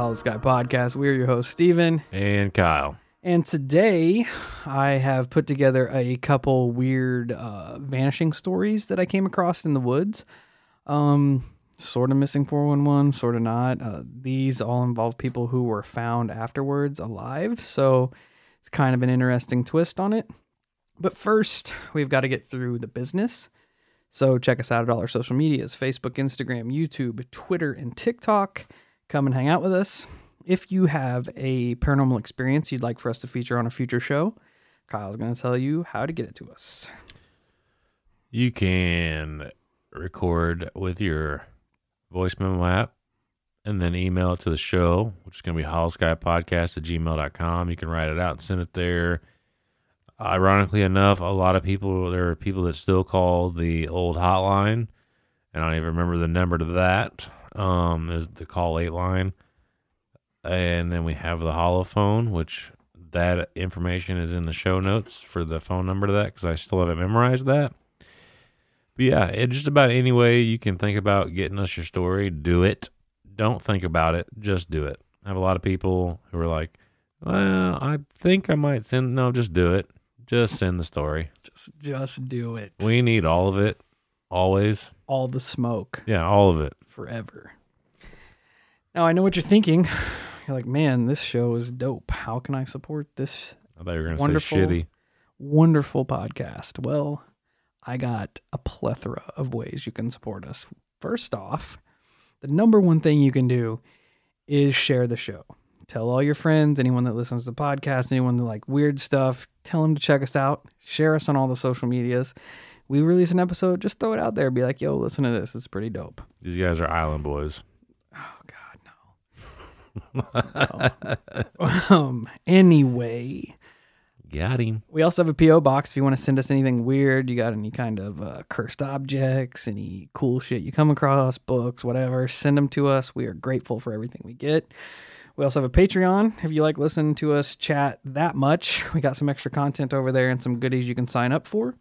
Holosky Podcast. We're your host, Steven. And Kyle. And today I have put together a couple weird uh, vanishing stories that I came across in the woods. Um, sort of missing 411, sort of not. Uh, these all involve people who were found afterwards alive. So it's kind of an interesting twist on it. But first, we've got to get through the business. So check us out at all our social medias Facebook, Instagram, YouTube, Twitter, and TikTok. Come and hang out with us. If you have a paranormal experience you'd like for us to feature on a future show, Kyle's going to tell you how to get it to us. You can record with your voice memo app and then email it to the show, which is going to be holoskypodcast at gmail.com. You can write it out and send it there. Ironically enough, a lot of people, there are people that still call the old hotline, and I don't even remember the number to that. Um, is the call eight line. And then we have the holophone, which that information is in the show notes for the phone number to that because I still haven't memorized that. But yeah, it just about any way you can think about getting us your story, do it. Don't think about it, just do it. I have a lot of people who are like, well, I think I might send. No, just do it. Just send the story. Just, just do it. We need all of it, always. All the smoke Yeah, all of it. Forever. Now, I know what you're thinking. You're like, man, this show is dope. How can I support this I thought you were going to say shitty. wonderful podcast? Well, I got a plethora of ways you can support us. First off, the number one thing you can do is share the show. Tell all your friends, anyone that listens to the podcast, anyone that like weird stuff, tell them to check us out. Share us on all the social medias. We release an episode, just throw it out there. Be like, yo, listen to this. It's pretty dope. These guys are island boys. Oh God, no. um. Anyway, Got him. we also have a PO box if you want to send us anything weird. You got any kind of uh, cursed objects, any cool shit you come across, books, whatever. Send them to us. We are grateful for everything we get. We also have a Patreon. If you like listening to us chat that much, we got some extra content over there and some goodies you can sign up for.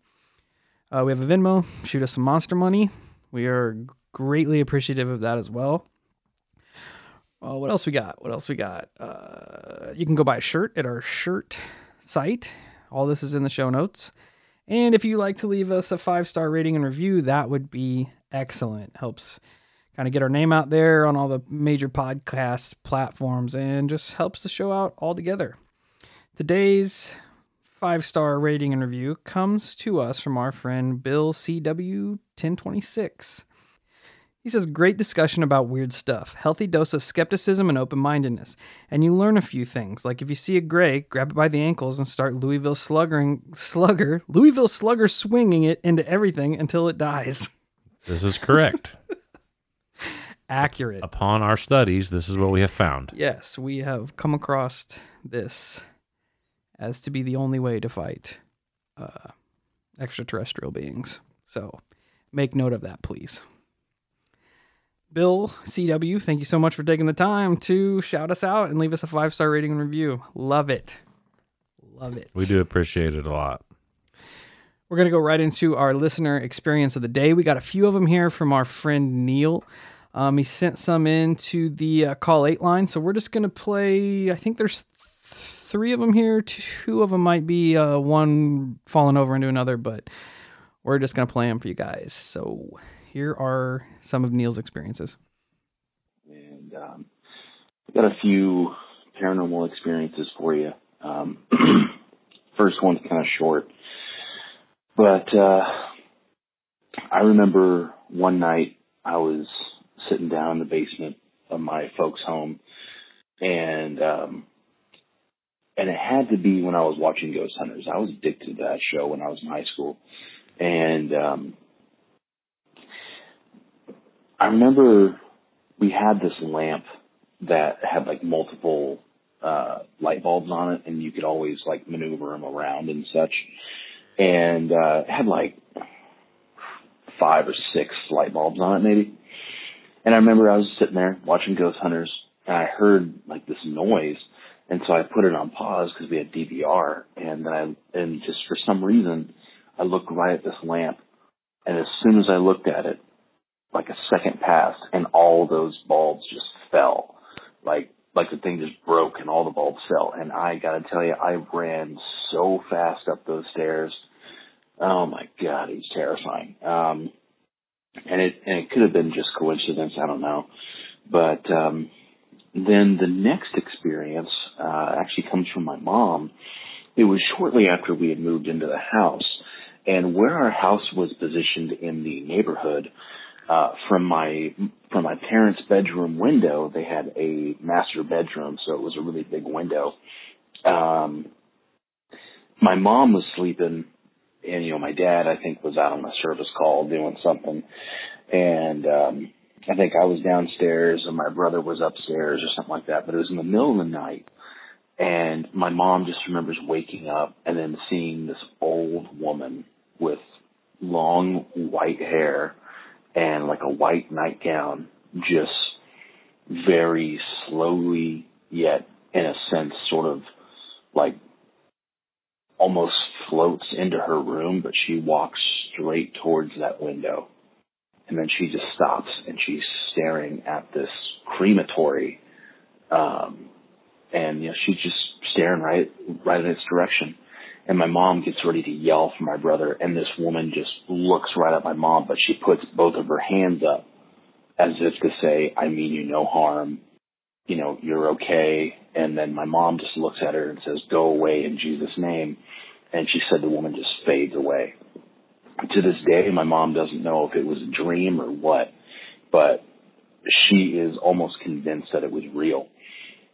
Uh, we have a Venmo. Shoot us some monster money. We are greatly appreciative of that as well. Uh, what else we got? What else we got? Uh, you can go buy a shirt at our shirt site. All this is in the show notes. And if you like to leave us a five star rating and review, that would be excellent. Helps kind of get our name out there on all the major podcast platforms and just helps the show out altogether. Today's five star rating and review comes to us from our friend Bill CW1026. He says, Great discussion about weird stuff. Healthy dose of skepticism and open mindedness. And you learn a few things. Like if you see a gray, grab it by the ankles and start Louisville sluggering, slugger, Louisville slugger swinging it into everything until it dies. This is correct. Accurate. Upon our studies, this is what we have found. Yes, we have come across this as to be the only way to fight uh, extraterrestrial beings. So make note of that, please. Bill CW, thank you so much for taking the time to shout us out and leave us a five star rating and review. Love it. Love it. We do appreciate it a lot. We're going to go right into our listener experience of the day. We got a few of them here from our friend Neil. Um, he sent some in to the uh, call eight line. So we're just going to play, I think there's three of them here. Two of them might be uh, one falling over into another, but we're just going to play them for you guys. So here are some of Neil's experiences. And um, I got a few paranormal experiences for you. Um, first one's kind of short, but uh, I remember one night I was sitting down in the basement of my folks' home, and um, and it had to be when I was watching Ghost Hunters. I was addicted to that show when I was in high school, and um, I remember we had this lamp that had like multiple uh light bulbs on it and you could always like maneuver them around and such. And uh it had like five or six light bulbs on it maybe. And i remember i was sitting there watching ghost hunters and i heard like this noise and so i put it on pause because we had dvr and then i and just for some reason i looked right at this lamp and as soon as i looked at it like a second passed and all those bulbs just fell. Like like the thing just broke and all the bulbs fell. And I gotta tell you, I ran so fast up those stairs. Oh my god, it was terrifying. Um and it and it could have been just coincidence, I don't know. But um then the next experience uh actually comes from my mom. It was shortly after we had moved into the house. And where our house was positioned in the neighborhood, uh, from my from my parents' bedroom window, they had a master bedroom, so it was a really big window. Um, my mom was sleeping, and you know, my dad I think was out on a service call doing something, and um, I think I was downstairs and my brother was upstairs or something like that. But it was in the middle of the night, and my mom just remembers waking up and then seeing this old woman with long white hair and like a white nightgown just very slowly yet in a sense sort of like almost floats into her room but she walks straight towards that window. And then she just stops and she's staring at this crematory um and you know she's just staring right right in its direction. And my mom gets ready to yell for my brother and this woman just looks right at my mom but she puts both of her hands up as if to say i mean you no harm. You know you're okay. And then my mom just looks at her and says go away in jesus name. And she said the woman just fades away. To this day my mom doesn't know if it was a dream or what but she is almost convinced that it was real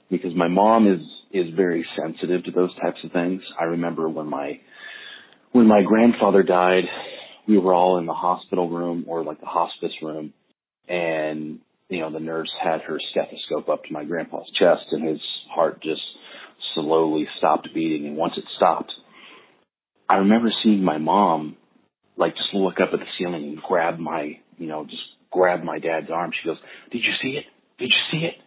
because my mom is is very sensitive to those types of things. I remember when my when my grandfather died, we were all in the hospital room or like the hospice room and you know the nurse had her stethoscope up to my grandpa's chest and his heart just slowly stopped beating and once it stopped I remember seeing my mom like just look up at the ceiling and grab my you know just grab my dad's arm. She goes did you see it? Did you see it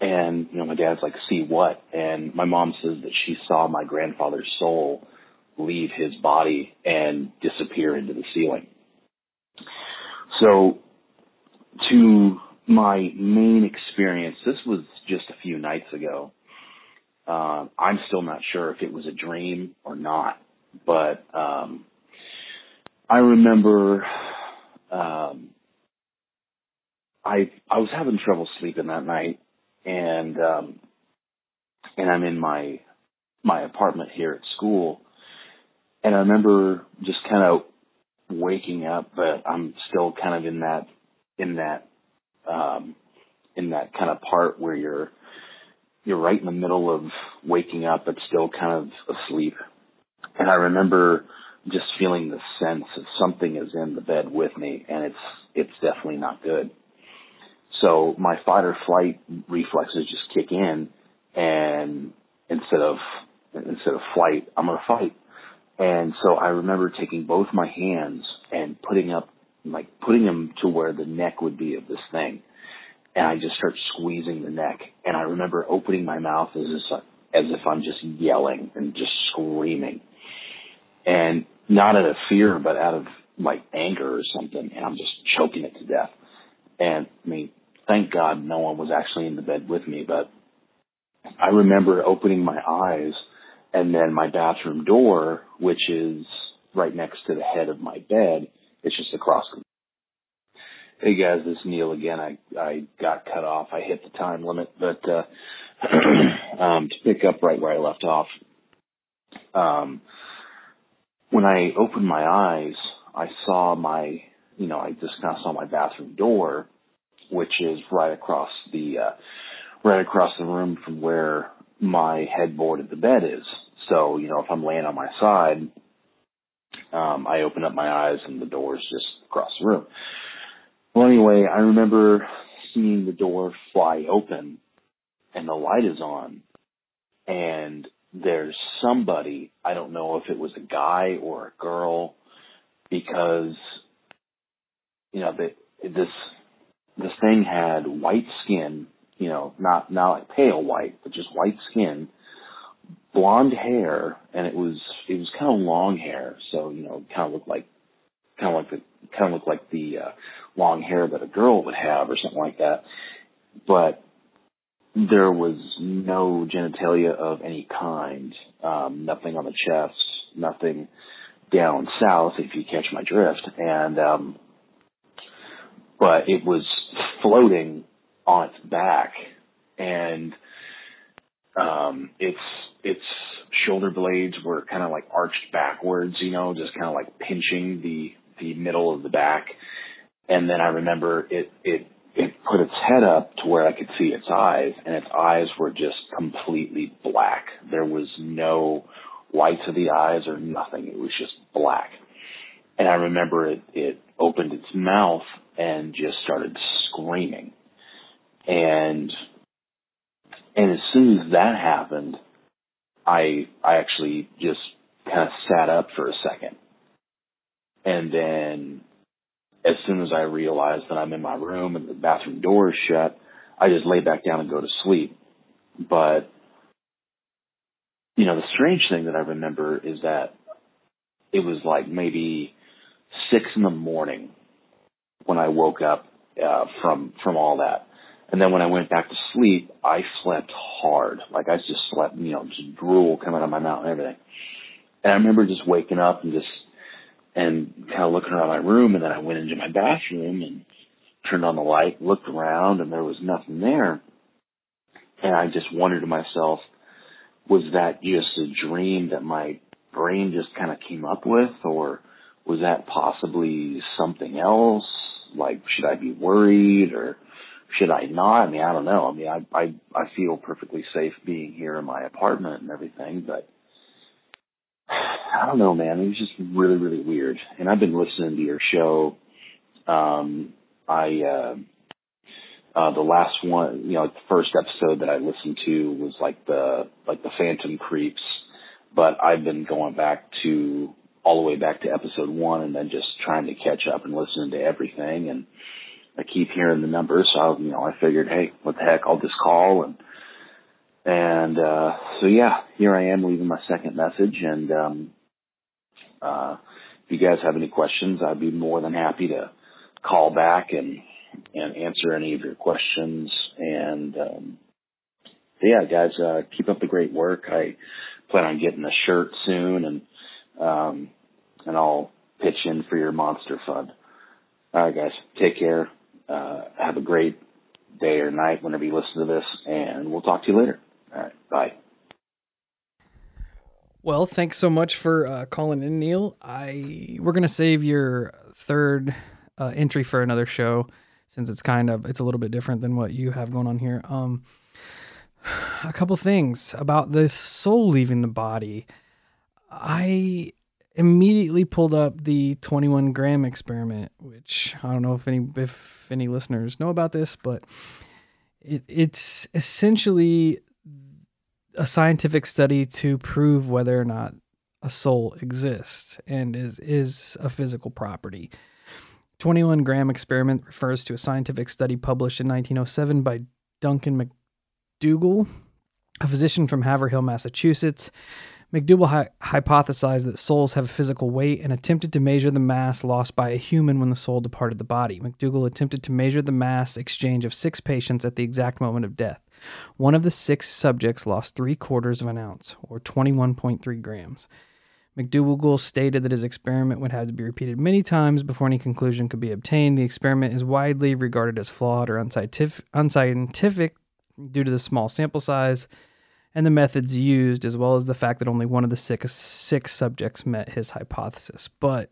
and, you know, my dad's like, see what? And my mom says that she saw my grandfather's soul leave his body and disappear into the ceiling. So to my main experience, this was just a few nights ago. Uh, I'm still not sure if it was a dream or not, but um, I remember um, I I was having trouble sleeping that night, and um, and I'm in my my apartment here at school. And I remember just kind of waking up, but I'm still kind of in that, in that, um, in that kind of part where you're, you're right in the middle of waking up, but still kind of asleep. And I remember just feeling the sense of something is in the bed with me and it's, it's definitely not good. So my fight or flight reflexes just kick in and instead of, instead of flight, I'm going to fight. And so I remember taking both my hands and putting up, like putting them to where the neck would be of this thing. And I just start squeezing the neck. And I remember opening my mouth as if, as if I'm just yelling and just screaming. And not out of fear, but out of like anger or something. And I'm just choking it to death. And I mean, thank God no one was actually in the bed with me, but I remember opening my eyes and then my bathroom door, which is right next to the head of my bed, it's just across. The Hey guys, this is Neil again. I I got cut off. I hit the time limit, but uh, um, to pick up right where I left off, um, when I opened my eyes, I saw my, you know, I just kind of saw my bathroom door, which is right across the, uh, right across the room from where my headboard of the bed is. So, you know, if I'm laying on my side, um, I open up my eyes and the door is just across the room. Well, anyway, I remember seeing the door fly open and the light is on and there's somebody, I don't know if it was a guy or a girl, because, you know, the, this, this thing had white skin, you know, not, not like pale white, but just white skin, blonde hair, and it was, it was kind of long hair, so, you know, kind of looked like, kind of like the, kind of looked like the, uh, long hair that a girl would have or something like that. But there was no genitalia of any kind, um, nothing on the chest, nothing down south, if you catch my drift. And, um, but it was floating on its back and, um, its, its shoulder blades were kind of like arched backwards, you know, just kind of like pinching the, the middle of the back. And then I remember it, it it put its head up to where I could see its eyes, and its eyes were just completely black. There was no whites of the eyes or nothing. It was just black. And I remember it, it opened its mouth and just started screaming. And, and as soon as that happened, I, I actually just kind of sat up for a second. And then as soon as I realize that I'm in my room and the bathroom door is shut, I just lay back down and go to sleep. But, you know, the strange thing that I remember is that it was like maybe six in the morning when I woke up uh, from from all that. And then when I went back to sleep, I slept hard. Like I just slept, you know, just drool coming out of my mouth and everything. And I remember just waking up and just and kind of looking around my room and then I went into my bathroom and turned on the light, looked around and there was nothing there. And I just wondered to myself, was that just a dream that my brain just kind of came up with or was that possibly something else? Like, should I be worried or should I not? I mean, I don't know. I mean, I, I, I feel perfectly safe being here in my apartment and everything, but I don't know, man. It was just really, really weird. And I've been listening to your show. Um, I, uh, uh, the last one, you know, the first episode that I listened to was like the, like the Phantom Creeps, but I've been going back to all the way back to episode one and then just trying to catch up and listening to everything. And I keep hearing the numbers. So, I, you know, I figured, hey, what the heck, I'll just call and, and, uh, so yeah, here I am leaving my second message and, um, uh, if you guys have any questions, I'd be more than happy to call back and, and answer any of your questions. And, um, yeah, guys, uh, keep up the great work. I plan on getting a shirt soon and, um, and I'll pitch in for your monster fund. All right, guys, take care. Uh, have a great day or night whenever you listen to this and we'll talk to you later. All right, bye. Well, thanks so much for uh, calling in, Neil. I we're gonna save your third uh, entry for another show since it's kind of it's a little bit different than what you have going on here. Um, a couple things about the soul leaving the body. I immediately pulled up the 21 gram experiment, which I don't know if any if any listeners know about this, but it, it's essentially a scientific study to prove whether or not a soul exists and is is a physical property. 21 gram experiment refers to a scientific study published in 1907 by Duncan MacDougall, a physician from Haverhill, Massachusetts. MacDougall hy- hypothesized that souls have a physical weight and attempted to measure the mass lost by a human when the soul departed the body. MacDougall attempted to measure the mass exchange of six patients at the exact moment of death. One of the six subjects lost three quarters of an ounce, or 21.3 grams. MacDougall stated that his experiment would have to be repeated many times before any conclusion could be obtained. The experiment is widely regarded as flawed or unscientific, unscientific due to the small sample size and the methods used, as well as the fact that only one of the six, six subjects met his hypothesis. But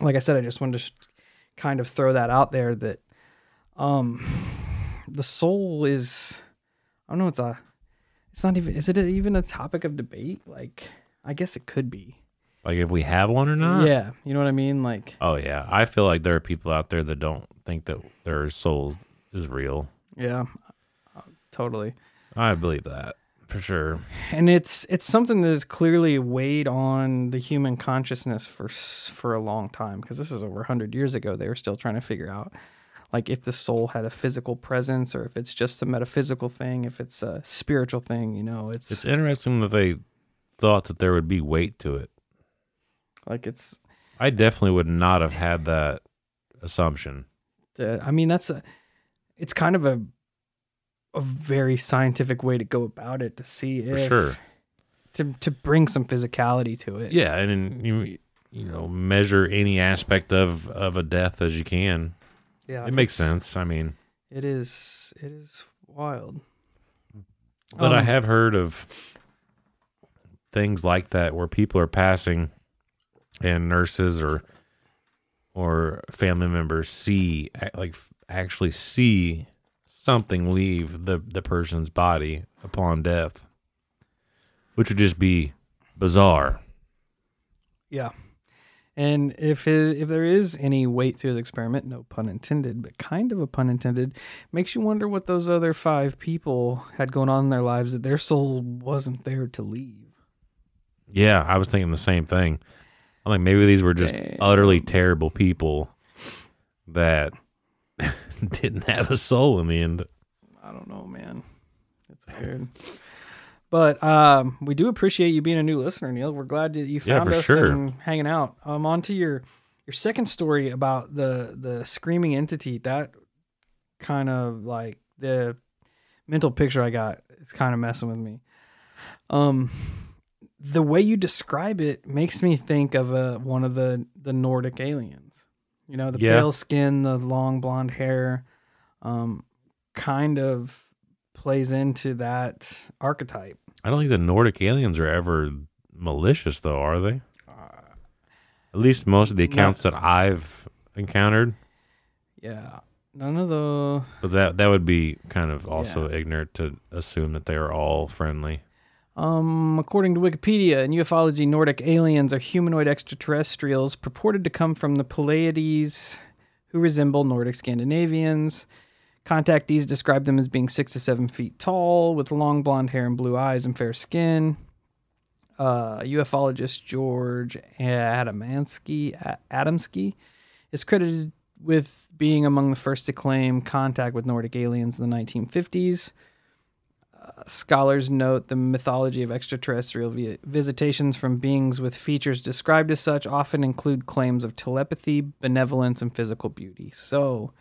like I said, I just wanted to kind of throw that out there that um, the soul is, I don't know, it's a, it's not even, is it even a topic of debate? Like, I guess it could be. Like if we have one or not? Yeah, you know what I mean? Like, Oh yeah. I feel like there are people out there that don't think that their soul is real. yeah, uh, totally. I believe that for sure. and it's it's something that has clearly weighed on the human consciousness for for a long time because this is over 100 years ago they were still trying to figure out like if the soul had a physical presence or if it's just a metaphysical thing if it's a spiritual thing you know it's, It's interesting that they thought that there would be weight to it. like it's I definitely would not have had that assumption. the, i mean that's a it's kind of a a very scientific way to go about it to see For if sure. to to bring some physicality to it Yeah, and then you you know measure any aspect of of a death as you can. yeah It makes sense. I mean, it is it is wild but I Um, have heard of things like that where people are passing and nurses or or family members see like actually see something leave the the person's body upon death which would just be bizarre Yeah. And if it, if there is any weight to his experiment, no pun intended, but kind of a pun intended, makes you wonder what those other five people had going on in their lives that their soul wasn't there to leave. yeah i was thinking the same thing i'm like maybe these were just Damn. utterly terrible people that didn't have a soul in the end I don't know, man. It's weird. But um, we do appreciate you being a new listener, Neil. We're glad that you found for us sure. and hanging out. Um, on to your your second story about the the screaming entity. That kind of like the mental picture I got is kind of messing with me. Um, the way you describe it makes me think of a, one of the the Nordic aliens. You know, the Yeah. pale skin, the long blonde hair. Um, kind of plays into that archetype. I don't think the Nordic aliens are ever malicious, though, are they? At least most of the accounts that I've encountered. Yeah, none of the But that that would be kind of also ignorant to assume that they are all friendly. Um, according to Wikipedia, in ufology, Nordic aliens are humanoid extraterrestrials purported to come from the Pleiades, who resemble Nordic Scandinavians. Contactees describe them as being six to seven feet tall, with long blonde hair and blue eyes and fair skin. Uh, ufologist George Adamski, is credited with being among the first to claim contact with Nordic aliens in the 1950s. Scholars note the mythology of extraterrestrial vi- visitations from beings with features described as such often include claims of telepathy, benevolence, and physical beauty. So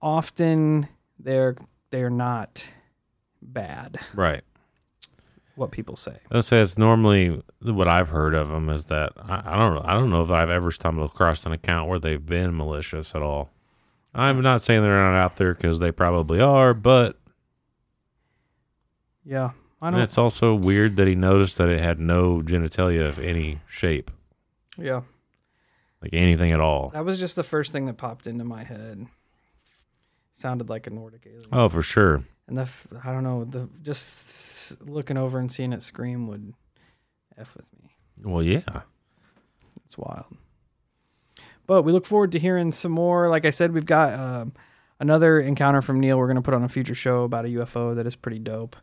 often they're they're not bad. Right. What people say. I'd say it's normally what I've heard of them is that I, I don't know. I don't know if I've ever stumbled across an account where they've been malicious at all. I'm not saying they're not out there because they probably are, but Yeah, I And don't. it's also weird that he noticed that it had no genitalia of any shape, Yeah, like anything at all. that was just the first thing that popped into my head. Sounded like a Nordic alien. Oh, for sure. And the f- I don't know the just looking over and seeing it scream would f with me. Well, yeah. It's wild. But we look forward to hearing some more. Like I said, we've got um, another encounter from Neil. We're going to put on a future show about a UFO that is pretty dope.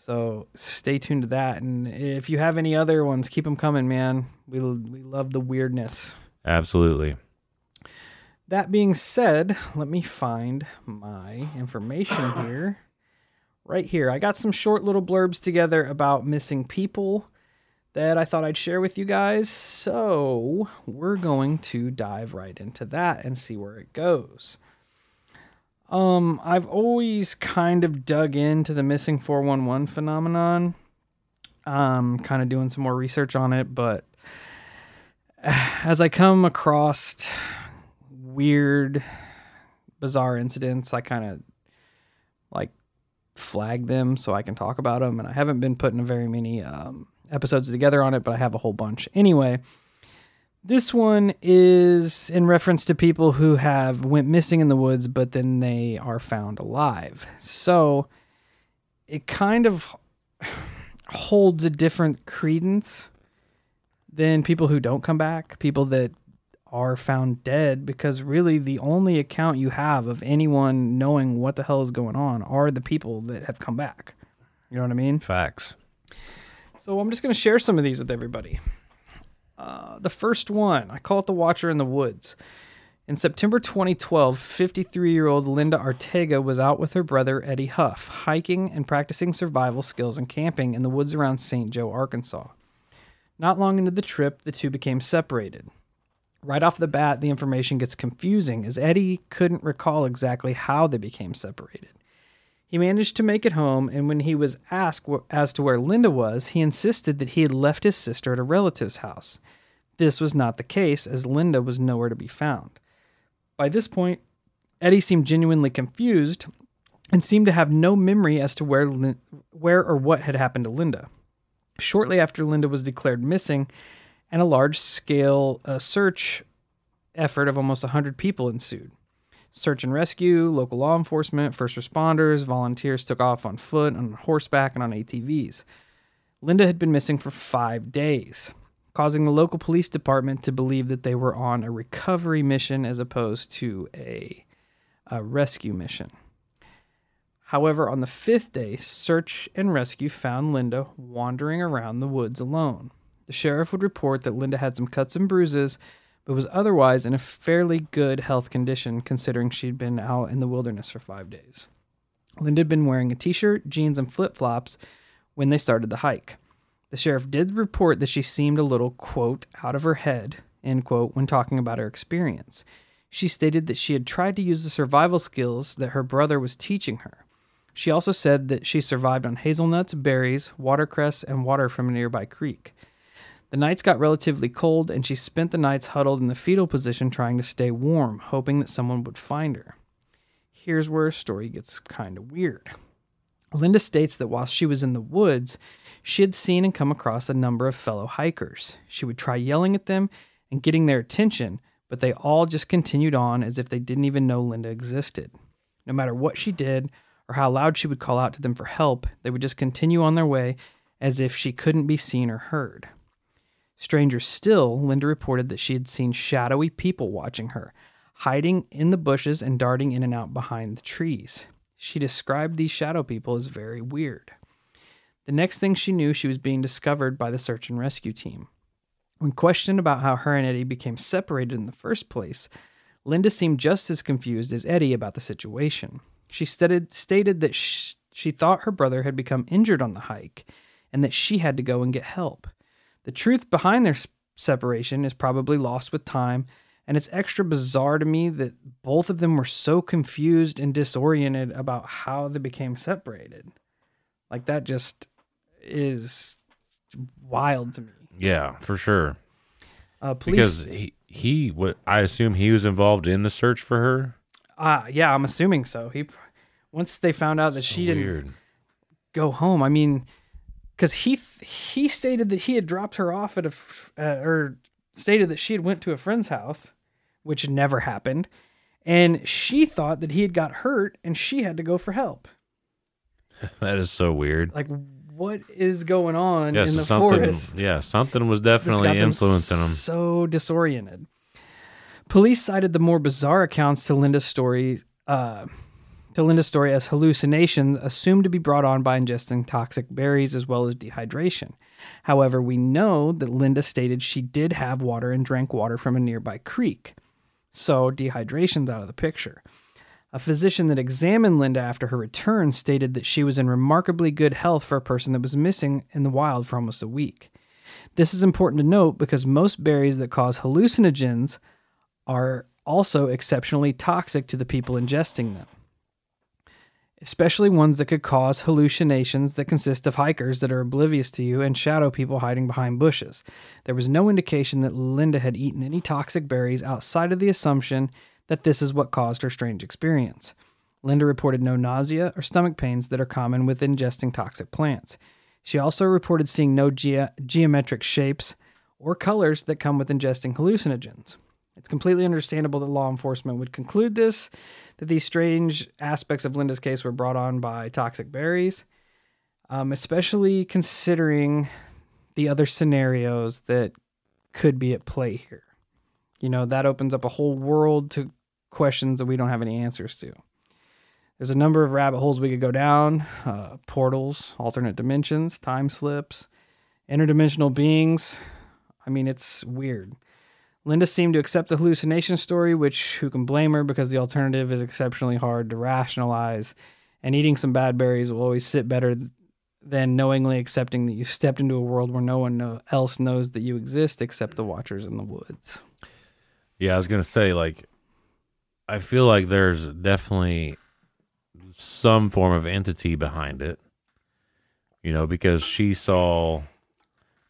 So stay tuned to that. And if you have any other ones, keep them coming, man. We we love the weirdness. Absolutely. That being said, let me find my information here. Right here. I got some short little blurbs together about missing people that I thought I'd share with you guys. So we're going to dive right into that and see where it goes. Um, I've always kind of dug into the missing 411 phenomenon. Um, kind of doing some more research on it, but as I come across weird, bizarre incidents, I kind of like flag them so I can talk about them. And I haven't been putting a very many um, episodes together on it, but I have a whole bunch. Anyway, this one is in reference to people who have went missing in the woods, but then they are found alive. So it kind of holds a different credence than people who don't come back, people that are found dead, because really the only account you have of anyone knowing what the hell is going on are the people that have come back. You know what I mean? Facts. So I'm just going to share some of these with everybody. Uh, the first one, I call it the Watcher in the Woods. In September 2012, 53 year old Linda Artega was out with her brother Eddie Huff, hiking and practicing survival skills and camping in the woods around St. Joe, Arkansas. Not long into the trip, the two became separated. Right off the bat, the information gets confusing as Eddie couldn't recall exactly how they became separated. He managed to make it home, and when he was asked as to where Linda was, he insisted that he had left his sister at a relative's house. This was not the case, as Linda was nowhere to be found. By this point, Eddie seemed genuinely confused and seemed to have no memory as to where, Lin- where or what had happened to Linda. Shortly after Linda was declared missing, and a large scale uh, search effort of almost 100 people ensued. Search and rescue, local law enforcement, first responders, volunteers took off on foot, on horseback, and on ATVs. Linda had been missing for five days, causing the local police department to believe that they were on a recovery mission as opposed to a, a rescue mission. However, on the fifth day, search and rescue found Linda wandering around the woods alone. The sheriff would report that Linda had some cuts and bruises, but was otherwise in a fairly good health condition considering she'd been out in the wilderness for five days. Linda had been wearing a t shirt, jeans, and flip flops when they started the hike. The sheriff did report that she seemed a little, quote, out of her head, end quote, when talking about her experience. She stated that she had tried to use the survival skills that her brother was teaching her. She also said that she survived on hazelnuts, berries, watercress, and water from a nearby creek. The nights got relatively cold, and she spent the nights huddled in the fetal position trying to stay warm, hoping that someone would find her. Here's where her story gets kind of weird. Linda states that while she was in the woods, she had seen and come across a number of fellow hikers. She would try yelling at them and getting their attention, but they all just continued on as if they didn't even know Linda existed. No matter what she did or how loud she would call out to them for help, they would just continue on their way as if she couldn't be seen or heard. Stranger still, Linda reported that she had seen shadowy people watching her, hiding in the bushes and darting in and out behind the trees. She described these shadow people as very weird. The next thing she knew, she was being discovered by the search and rescue team. When questioned about how her and Eddie became separated in the first place, Linda seemed just as confused as Eddie about the situation. She stated, stated that sh- she thought her brother had become injured on the hike and that she had to go and get help. The truth behind their separation is probably lost with time, and it's extra bizarre to me that both of them were so confused and disoriented about how they became separated. Like that just is wild to me. Yeah, for sure. Uh, police, Because he he what I assume he was involved in the search for her. uh, yeah, I'm assuming so. He once they found out that she didn't go home. I mean, because he th- he stated that he had dropped her off at a uh, or stated that she had went to a friend's house, which never happened, and she thought that he had got hurt and she had to go for help. That is so weird. Like, what is going on Yes, in the something. forest? Yeah, something was definitely them influencing him. So disoriented. Police cited the more bizarre accounts to Linda's story. Uh, to Linda's story as hallucinations assumed to be brought on by ingesting toxic berries as well as dehydration. However, we know that Linda stated she did have water and drank water from a nearby creek. So dehydration's out of the picture. A physician that examined Linda after her return stated that she was in remarkably good health for a person that was missing in the wild for almost a week. This is important to note because most berries that cause hallucinogens are also exceptionally toxic to the people ingesting them, especially ones that could cause hallucinations that consist of hikers that are oblivious to you and shadow people hiding behind bushes. There was no indication that Linda had eaten any toxic berries outside of the assumption that this is what caused her strange experience. Linda reported no nausea or stomach pains that are common with ingesting toxic plants. She also reported seeing no ge- geometric shapes or colors that come with ingesting hallucinogens. It's completely understandable that law enforcement would conclude this, that these strange aspects of Linda's case were brought on by toxic berries, um, especially considering the other scenarios that could be at play here. You know, that opens up a whole world to questions that we don't have any answers to. There's a number of rabbit holes we could go down uh, portals, alternate dimensions, time slips, interdimensional beings. I mean, it's weird. Linda seemed to accept the hallucination story, which who can blame her because the alternative is exceptionally hard to rationalize, and eating some bad berries will always sit better than knowingly accepting that you stepped into a world where no one know- else knows that you exist except the watchers in the woods. Yeah, I was gonna say like, I feel like there's definitely some form of entity behind it. You know, because she saw,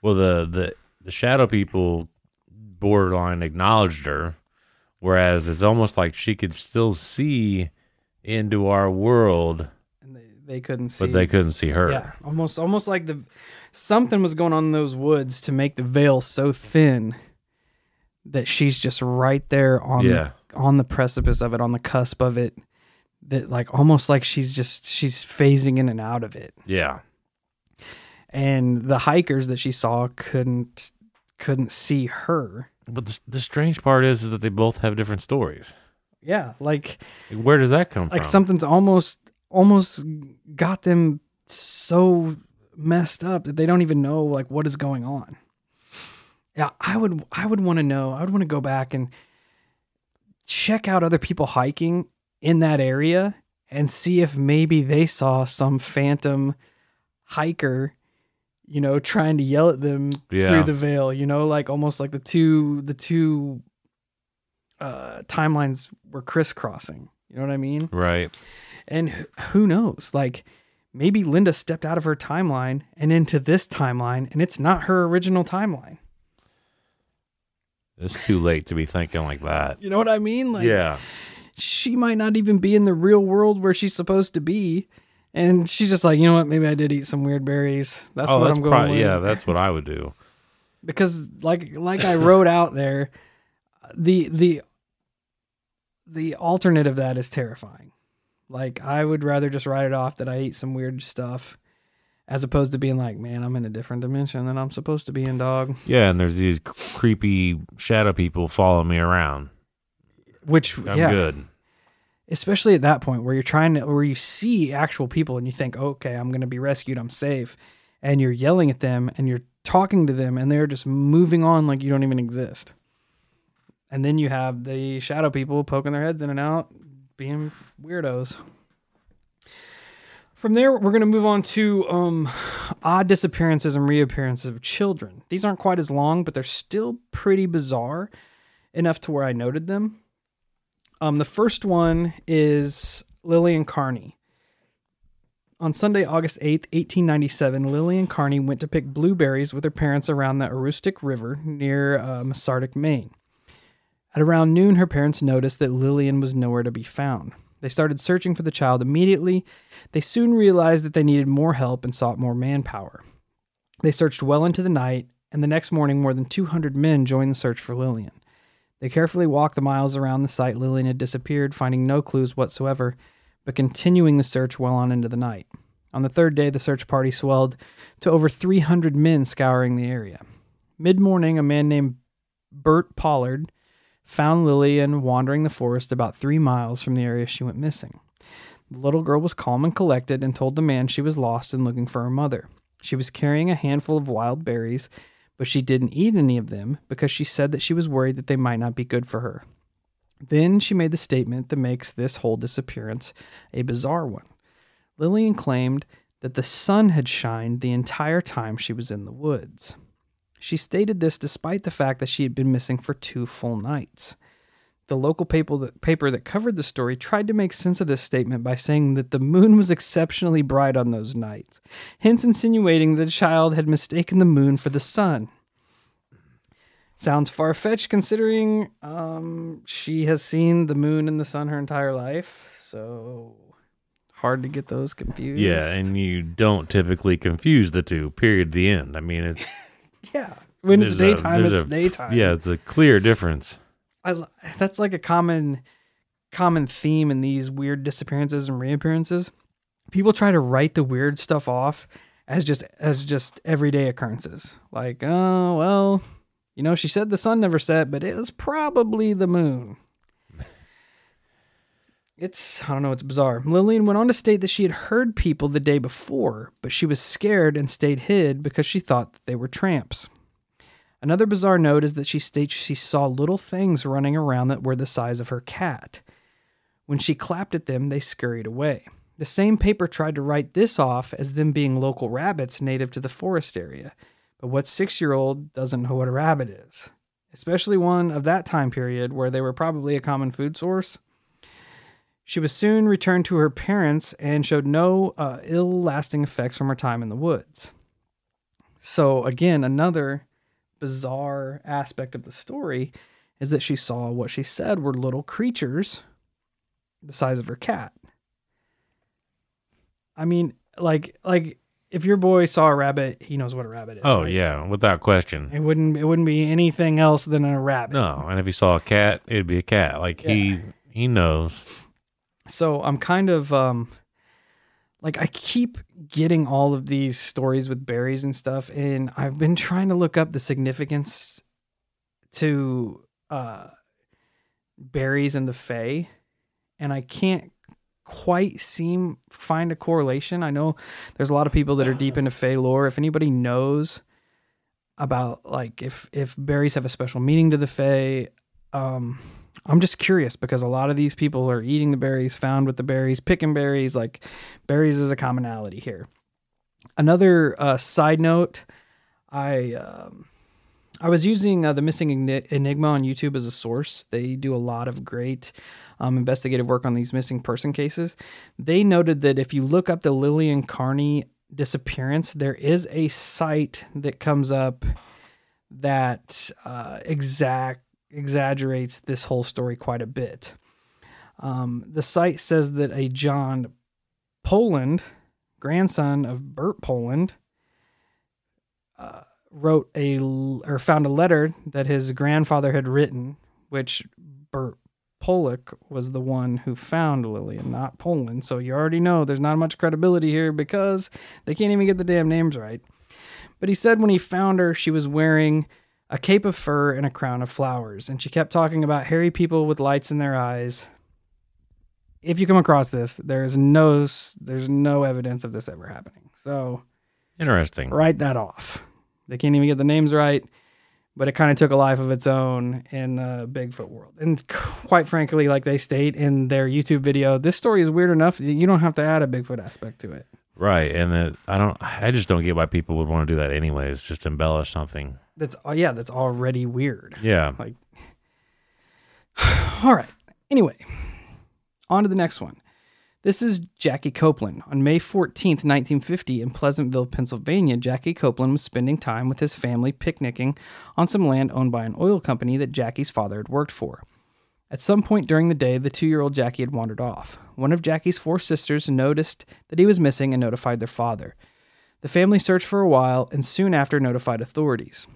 well, the the the shadow people borderline acknowledged her, whereas it's almost like she could still see into our world, And they, they couldn't see. but they couldn't see her. Yeah, almost almost like the something was going on in those woods to make the veil so thin that she's just right there on Yeah. the, on the precipice of it, on the cusp of it. That like almost like she's just she's phasing in and out of it. Yeah. And the hikers that she saw couldn't couldn't see her. But the, the strange part is, is that they both have different stories. Yeah, like Where does that come like from? Like something's almost almost got them so messed up that they don't even know like what is going on. Yeah, I would I would want to know. I would want to go back and check out other people hiking in that area and see if maybe they saw some phantom hiker you know trying to yell at them Yeah. through the veil you know like almost like the two the two uh timelines were crisscrossing you know what i mean right. and who knows? Like maybe Linda stepped out of her timeline and into this timeline, and it's not her original timeline. It's too late to be thinking like that. You know what I mean? Like yeah. she might not even be in the real world where she's supposed to be. And she's just like, you know what? Maybe I did eat some weird berries. That's oh, what that's I'm going prob- with. Yeah, that's what I would do. because like like I wrote out there, the the the alternate of that is terrifying. Like I would rather just write it off that I ate some weird stuff, as opposed to being like, man, I'm in a different dimension than I'm supposed to be in, dog. Yeah, and there's these creepy shadow people following me around. Which I'm yeah, good. Especially at that point where you're trying to where you see actual people and you think, okay, I'm gonna be rescued, I'm safe, and you're yelling at them and you're talking to them and they're just moving on like you don't even exist. And then you have the shadow people poking their heads in and out, being weirdos. From there, we're going to move on to um, odd disappearances and reappearances of children. These aren't quite as long, but they're still pretty bizarre enough to where I noted them. Um, the first one is Lillian Carney. On Sunday, August 8th, 1897, Lillian Carney went to pick blueberries with her parents around the Aroostook River near uh, Masardis, Maine. At around noon, her parents noticed that Lillian was nowhere to be found. They started searching for the child immediately. They soon realized that they needed more help and sought more manpower. They searched well into the night, and the next morning, more than 200 men joined the search for Lillian. They carefully walked the miles around the site Lillian had disappeared, finding no clues whatsoever, but continuing the search well on into the night. On the third day, the search party swelled to over 300 men scouring the area. Mid morning, a man named Bert Pollard found Lillian wandering the forest about three miles from the area she went missing. The little girl was calm and collected and told the man she was lost and looking for her mother. She was carrying a handful of wild berries, but she didn't eat any of them because she said that she was worried that they might not be good for her. Then she made the statement that makes this whole disappearance a bizarre one. Lillian claimed that the sun had shined the entire time she was in the woods. She stated this despite the fact that she had been missing for two full nights. The local paper that, paper that covered the story tried to make sense of this statement by saying that the moon was exceptionally bright on those nights, hence insinuating that the child had mistaken the moon for the sun. Sounds far fetched considering um, she has seen the moon and the sun her entire life, so hard to get those confused. Yeah, and you don't typically confuse the two. Period. The end. I mean, it, yeah, when it's there's a- daytime, it's a- daytime. Yeah, it's a clear difference. I that's like a common common theme in these weird disappearances and reappearances. People try to write the weird stuff off as just as just everyday occurrences. Like, oh well, you know, she said the sun never set, but it was probably the moon. It's I don't know, it's bizarre. Lillian went on to state that she had heard people the day before, but she was scared and stayed hid because she thought that they were tramps. Another bizarre note is that she states she saw little things running around that were the size of her cat. When she clapped at them, they scurried away. The same paper tried to write this off as them being local rabbits native to the forest area. But what six year old doesn't know what a rabbit is? Especially one of that time period where they were probably a common food source. She was soon returned to her parents and showed no uh, ill lasting effects from her time in the woods. So, again, another bizarre aspect of the story is that she saw what she said were little creatures the size of her cat. I mean, like like if your boy saw a rabbit, he knows what a rabbit is. Oh right? yeah, without question. It wouldn't it wouldn't be anything else than a rabbit. No, and if he saw a cat, it'd be a cat. Like he he knows. So I'm kind of um like I keep getting all of these stories with berries and stuff and I've been trying to look up the significance to uh berries and the fae and I can't quite seem find a correlation. I know there's a lot of people that are deep into fae lore. If anybody knows about like if if berries have a special meaning to the fae, um I'm just curious because a lot of these people are eating the berries found with the berries, picking berries. Like berries is a commonality here. Another uh, side note, I um, I was using uh, the missing enigma on YouTube as a source. They do a lot of great um, investigative work on these missing person cases. They noted that if you look up the Lillian Carney disappearance, there is a site that comes up that uh, exact exaggerates this whole story quite a bit. Um, the site says that a John Poland, grandson of Bert Poland, uh, wrote a or found a letter that his grandfather had written, which Bert Pollock was the one who found Lillian, not Poland. So you already know there's not much credibility here because they can't even get the damn names right. But he said when he found her, she was wearing a cape of fur and a crown of flowers, and she kept talking about hairy people with lights in their eyes. If you come across this, there's no there's no evidence of this ever happening. So Interesting. write that off. They can't even get the names right, but it kind of took a life of its own in the Bigfoot world. And quite frankly, like they state in their YouTube video, this story is weird enough. You don't have to add a Bigfoot aspect to it. Right, and it, I don't. I just don't get why people would want to do that anyways. Just embellish something. That's oh yeah, that's already weird. Yeah. Like, all right. Anyway, on to the next one. This is Jackie Copeland. On May 14th, 1950, in Pleasantville, Pennsylvania, Jackie Copeland was spending time with his family picnicking on some land owned by an oil company that Jackie's father had worked for. At some point during the day, the two year old Jackie had wandered off. One of Jackie's four sisters noticed that he was missing and notified their father. The family searched for a while and soon after notified authorities.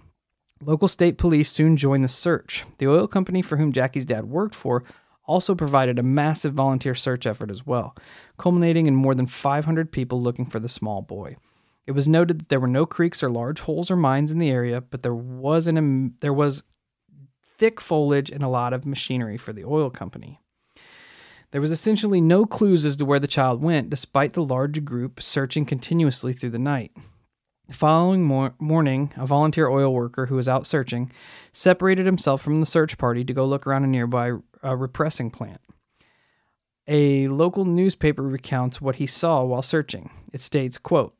Local state police soon joined the search. The oil company for whom Jackie's dad worked for also provided a massive volunteer search effort as well, culminating in more than 500 people looking for the small boy. It was noted that there were no creeks or large holes or mines in the area, but there was an there was thick foliage and a lot of machinery for the oil company. There was essentially no clues as to where the child went, despite the large group searching continuously through the night. The following mor- morning, a volunteer oil worker who was out searching separated himself from the search party to go look around a nearby uh, repressing plant. A local newspaper recounts what he saw while searching. It states, quote,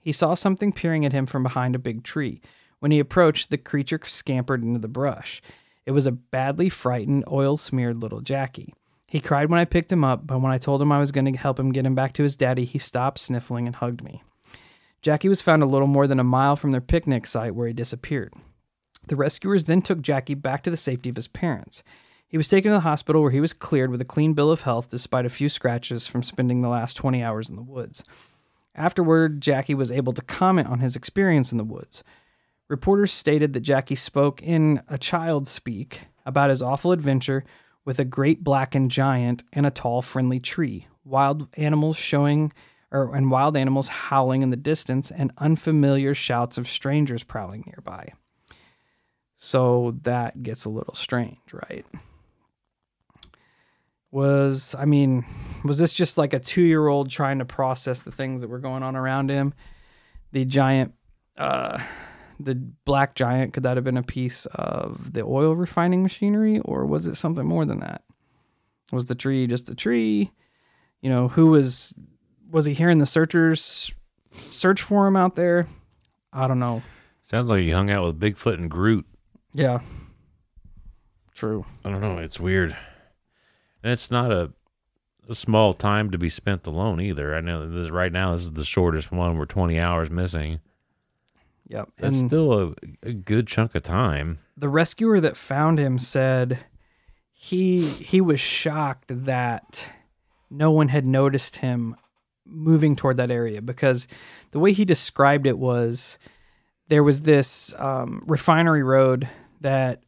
He saw something peering at him from behind a big tree. When he approached, the creature scampered into the brush. It was a badly frightened, oil smeared little Jackie. He cried when I picked him up, but when I told him I was going to help him get him back to his daddy, he stopped sniffling and hugged me. Jackie was found a little more than a mile from their picnic site where he disappeared. The rescuers then took Jackie back to the safety of his parents. He was taken to the hospital where he was cleared with a clean bill of health despite a few scratches from spending the last 20 hours in the woods. Afterward, Jackie was able to comment on his experience in the woods. Reporters stated that Jackie spoke in a child speak about his awful adventure with a great blackened giant and a tall, friendly tree, wild animals showing or and wild animals howling in the distance and unfamiliar shouts of strangers prowling nearby. So that gets a little strange, right? was I mean, was this just like a two year old trying to process the things that were going on around him? The giant, uh, the black giant, could that have been a piece of the oil refining machinery, or was it something more than that? Was the tree just a tree? You know, who was was he hearing the searchers search for him out there? I don't know. Sounds like he hung out with Bigfoot and Groot. Yeah. True. I don't know. It's weird. And it's not a, a small time to be spent alone either. I know this right now this is the shortest one. We're 20 hours missing. Yep. That's And still a, a good chunk of time. the rescuer that found him said he he was shocked that no one had noticed him moving toward that area because the way he described it was there was this um, refinery road that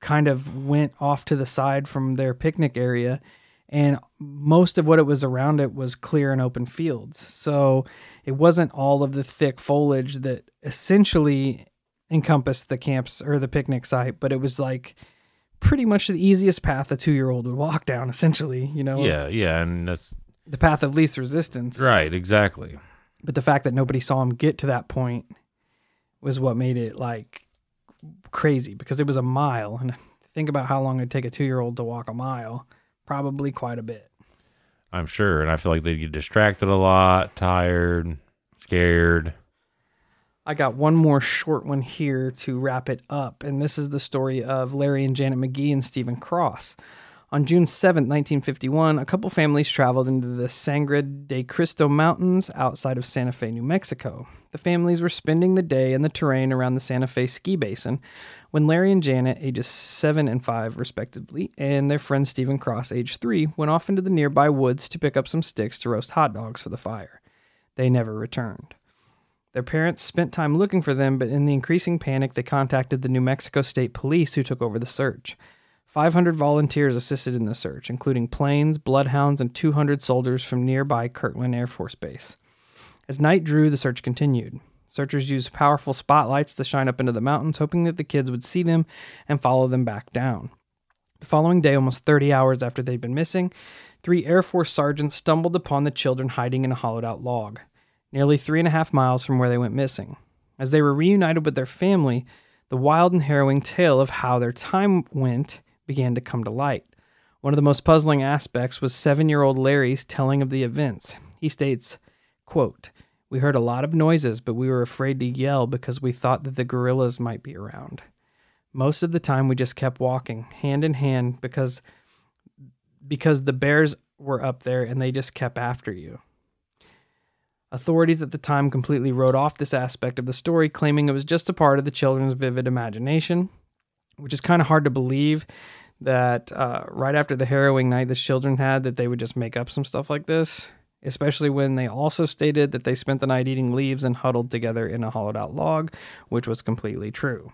kind of went off to the side from their picnic area and most of what it was around it was clear and open fields. So it wasn't all of the thick foliage that essentially encompassed the camps or the picnic site but it was like pretty much the easiest path a two-year-old would walk down essentially you know? Yeah, yeah, and that's the path of least resistance right, exactly. but the fact that nobody saw him get to that point was what made it like crazy because it was a mile and think about how long it'd take a two-year-old to walk a mile probably quite a bit I'm sure, and I feel like they'd get distracted a lot, tired, scared. I got one more short one here to wrap it up, and this is the story of Larry and Janet McGee and Stephen Cross. On June 7, 1951, a couple families traveled into the Sangre de Cristo Mountains outside of Santa Fe, New Mexico. The families were spending the day in the terrain around the Santa Fe ski basin when Larry and Janet, ages 7 and 5 respectively, and their friend Stephen Cross, age 3, went off into the nearby woods to pick up some sticks to roast hot dogs for the fire. They never returned. Their parents spent time looking for them, but in the increasing panic, they contacted the New Mexico State Police, who took over the search. 500 volunteers assisted in the search, including planes, bloodhounds, and 200 soldiers from nearby Kirtland Air Force Base. As night drew, the search continued. Searchers used powerful spotlights to shine up into the mountains, hoping that the kids would see them and follow them back down. The following day, almost 30 hours after they'd been missing, three Air Force sergeants stumbled upon the children hiding in a hollowed out log, nearly three and a half miles from where they went missing. As they were reunited with their family, the wild and harrowing tale of how their time went began to come to light. One of the most puzzling aspects was seven year old Larry's telling of the events. He states, quote, We heard a lot of noises, but we were afraid to yell because we thought that the gorillas might be around. Most of the time we just kept walking, hand in hand, because because the bears were up there and they just kept after you. Authorities at the time completely wrote off this aspect of the story, claiming it was just a part of the children's vivid imagination, which is kind of hard to believe that uh, right after the harrowing night the children had, that they would just make up some stuff like this. especially when they also stated that they spent the night eating leaves and huddled together in a hollowed out log, which was completely true.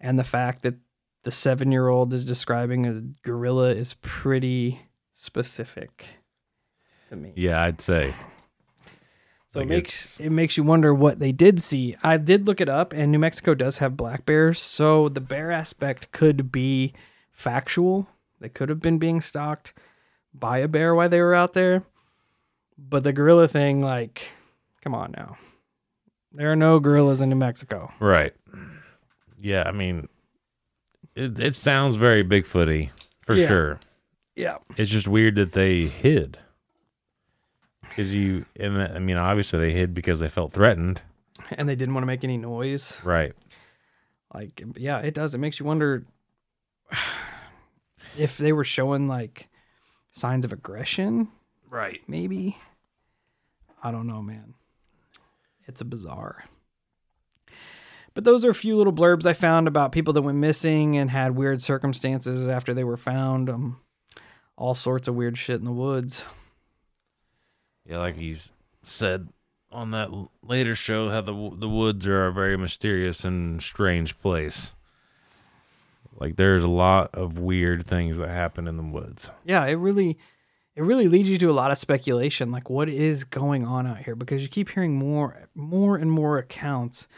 And the fact that the seven year old is describing a gorilla is pretty specific to me. Yeah, I'd say. So Like it makes it makes you wonder what they did see. I did look it up, and New Mexico does have black bears, so the bear aspect could be factual. They could have been being stalked by a bear while they were out there. But the gorilla thing, like, come on now. There are no gorillas in New Mexico. Right. Yeah, I mean, it, it sounds very Bigfooty for Yeah. sure. Yeah. It's just weird that they hid. Because you, and I mean, obviously they hid because they felt threatened. And they didn't want to make any noise. Right. Like, yeah, it does. It makes you wonder if they were showing like signs of aggression Right. maybe. I don't know, man. It's a bizarre. But those are a few little blurbs I found about people that went missing and had weird circumstances after they were found. Um, all sorts of weird shit in the woods. Yeah, like you said on that later show, how the the woods are a very mysterious and strange place. Like there's a lot of weird things that happen in the woods. Yeah, it really, it really leads you to a lot of speculation. Like, what is going on out here? Because you keep hearing more, more and more accounts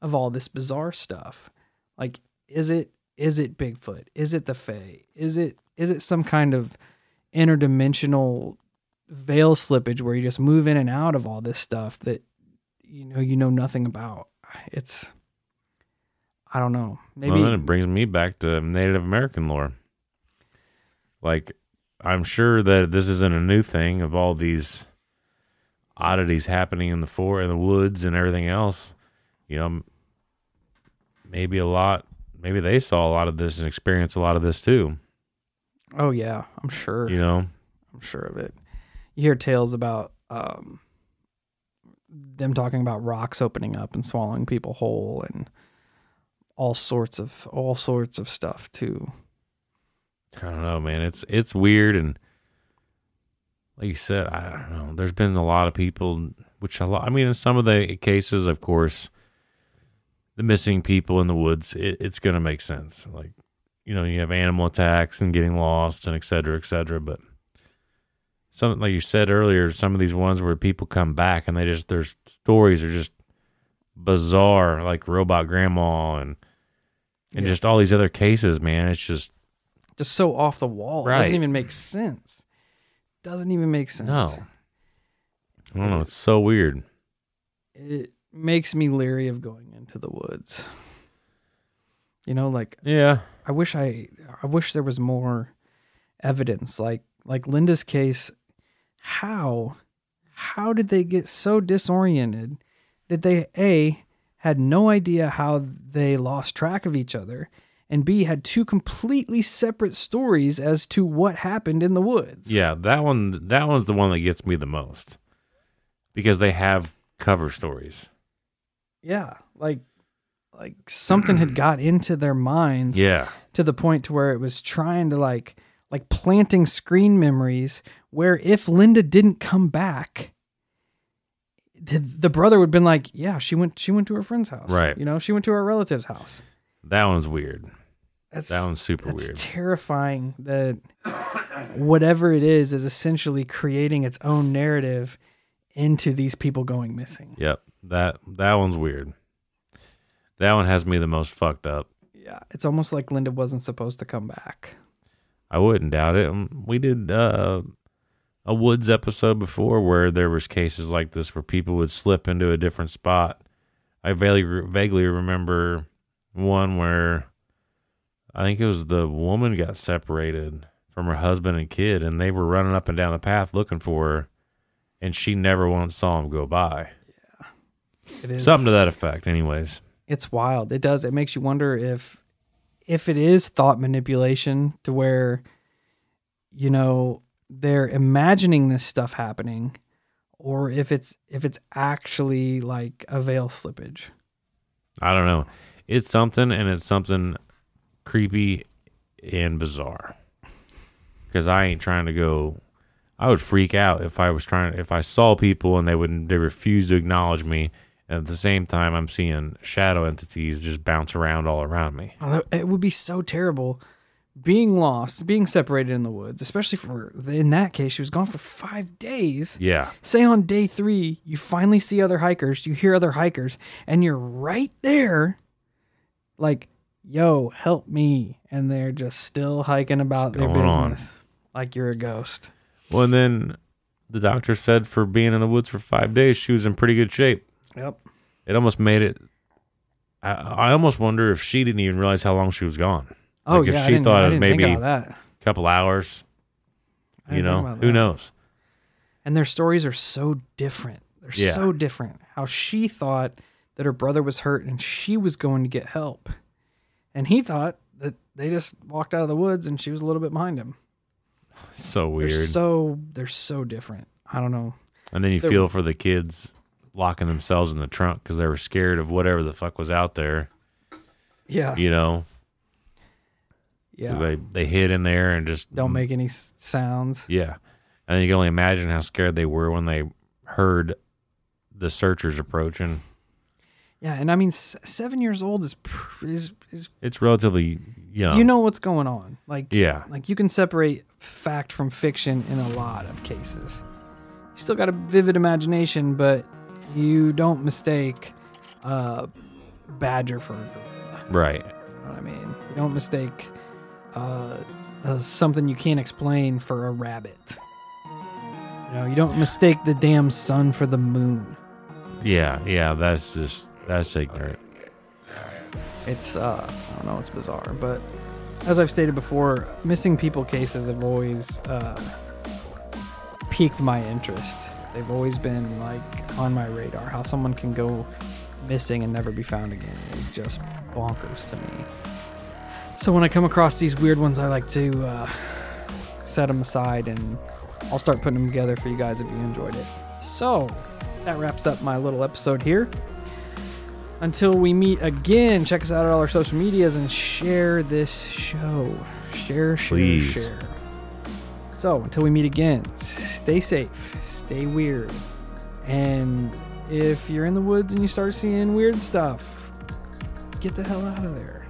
of all this bizarre stuff. Like, is it is it Bigfoot? Is it the Fae? Is it is it some kind of interdimensional veil slippage where you just move in and out of all this stuff that you know you know nothing about? It's I don't know. Maybe Well, then it brings me back to Native American lore. Like, I'm sure that this isn't a new thing of all these oddities happening in the forest, in the woods and everything else. You know, maybe a lot. Maybe they saw a lot of this and experienced a lot of this too. oh yeah, I'm sure. You know, I'm sure of it. You hear tales about um, them talking about rocks opening up and swallowing people whole, and all sorts of all sorts of stuff too. I don't know, man. It's it's weird and like you said, I don't know. There's been a lot of people, which a lot. I mean, in some of the cases, of course, the missing people in the woods, it, it's going to make sense. Like, you know, you have animal attacks and getting lost and et cetera, et cetera. But some, like you said earlier, some of these ones where people come back and they just their stories are just bizarre, like robot grandma and and Yeah. just all these other cases, man. It's just Just so off the wall, it doesn't even make sense. Doesn't even make sense. No. I don't know. It's so weird. it makes me leery of going into the woods. You know, like Yeah. I wish I I wish there was more evidence like like Linda's case how how did they get so disoriented that they a had no idea how they lost track of each other and b had two completely separate stories as to what happened in the woods. Yeah. That one, that one's the one that gets me the most because they have cover stories. Yeah, like like something had got into their minds Yeah. to the point to where it was trying to like like planting screen memories where if Linda didn't come back the, the brother would have been like yeah she went she went to her friend's house Right. you know she went to her relative's house That one's weird. that's That one's super that's weird. terrifying that whatever it is is essentially creating its own narrative into these people going missing Yep. That that one's weird. That one has me the most fucked up. yeah it's almost like Linda wasn't supposed to come back I wouldn't doubt it. Um, We did uh, a woods episode before where there was cases like this where people would slip into a different spot. I vaguely vaguely remember one where I think it was the woman got separated from her husband and kid, and they were running up and down the path looking for her, and she never once saw him go by. it is Something to that effect, anyways. it's wild. It does. It makes you wonder if if it is thought manipulation to where you know they're imagining this stuff happening or if it's if it's actually like a veil slippage. I don't know. It's something, and it's something creepy and bizarre. Because I ain't trying to go. I would freak out if I was trying if I saw people and they wouldn't they refuse to acknowledge me and at the same time I'm seeing shadow entities just bounce around all around me. It would be so terrible being lost, being separated in the woods, especially for in that case, she was gone for five days. Yeah. Say on day three, you finally see other hikers, you hear other hikers, and you're right there, like, yo, help me. And they're just still hiking about their going on. business like you're a ghost. Well, and then the doctor said for being in the woods for 5 days she was in pretty good shape. Yep. It almost made it I, I almost wonder if she didn't even realize how long she was gone. Oh, Like, if yeah. I she thought I it was maybe- A couple hours, you know. Who knows? And their stories are so different. They're Yeah. so different. How she thought that her brother was hurt and she was going to get help. And he thought that they just walked out of the woods and she was a little bit behind him. So They're weird. so they're so different. I don't know. And then you They're- feel for the kids locking themselves in the trunk because they were scared of whatever the fuck was out there. Yeah. You know. Yeah. they they hid in there and just don't make any s- sounds. yeah. And you can only imagine how scared they were when they heard the searchers approaching. Yeah, and I mean s- 7 years old is pr- is is It's relatively young. you know what's going on. Like Yeah. like you can separate fact from fiction in a lot of cases. You still got a vivid imagination, but you don't mistake a badger for a gorilla. right. You know what I mean? You don't mistake uh, uh, something you can't explain for a rabbit. You know, you don't mistake the damn sun for the moon. Yeah, yeah. That's just that's ignorant. It's uh, I don't know, it's bizarre, but as I've stated before, missing people cases have always uh, piqued my interest. They've always been like on my radar. How someone can go missing and never be found again is just bonkers to me. So when I come across these weird ones, I like to uh, set them aside and I'll start putting them together for you guys if you enjoyed it. So that wraps up my little episode here. Until we meet again, check us out at all our social medias and share this show. Share, share, Please. share. So until we meet again, stay safe, stay weird, and if you're in the woods and you start seeing weird stuff, get the hell out of there.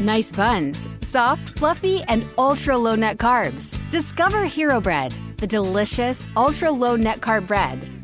Nice buns, soft, fluffy, and ultra low net carbs. Discover Hero Bread, the delicious ultra low net carb bread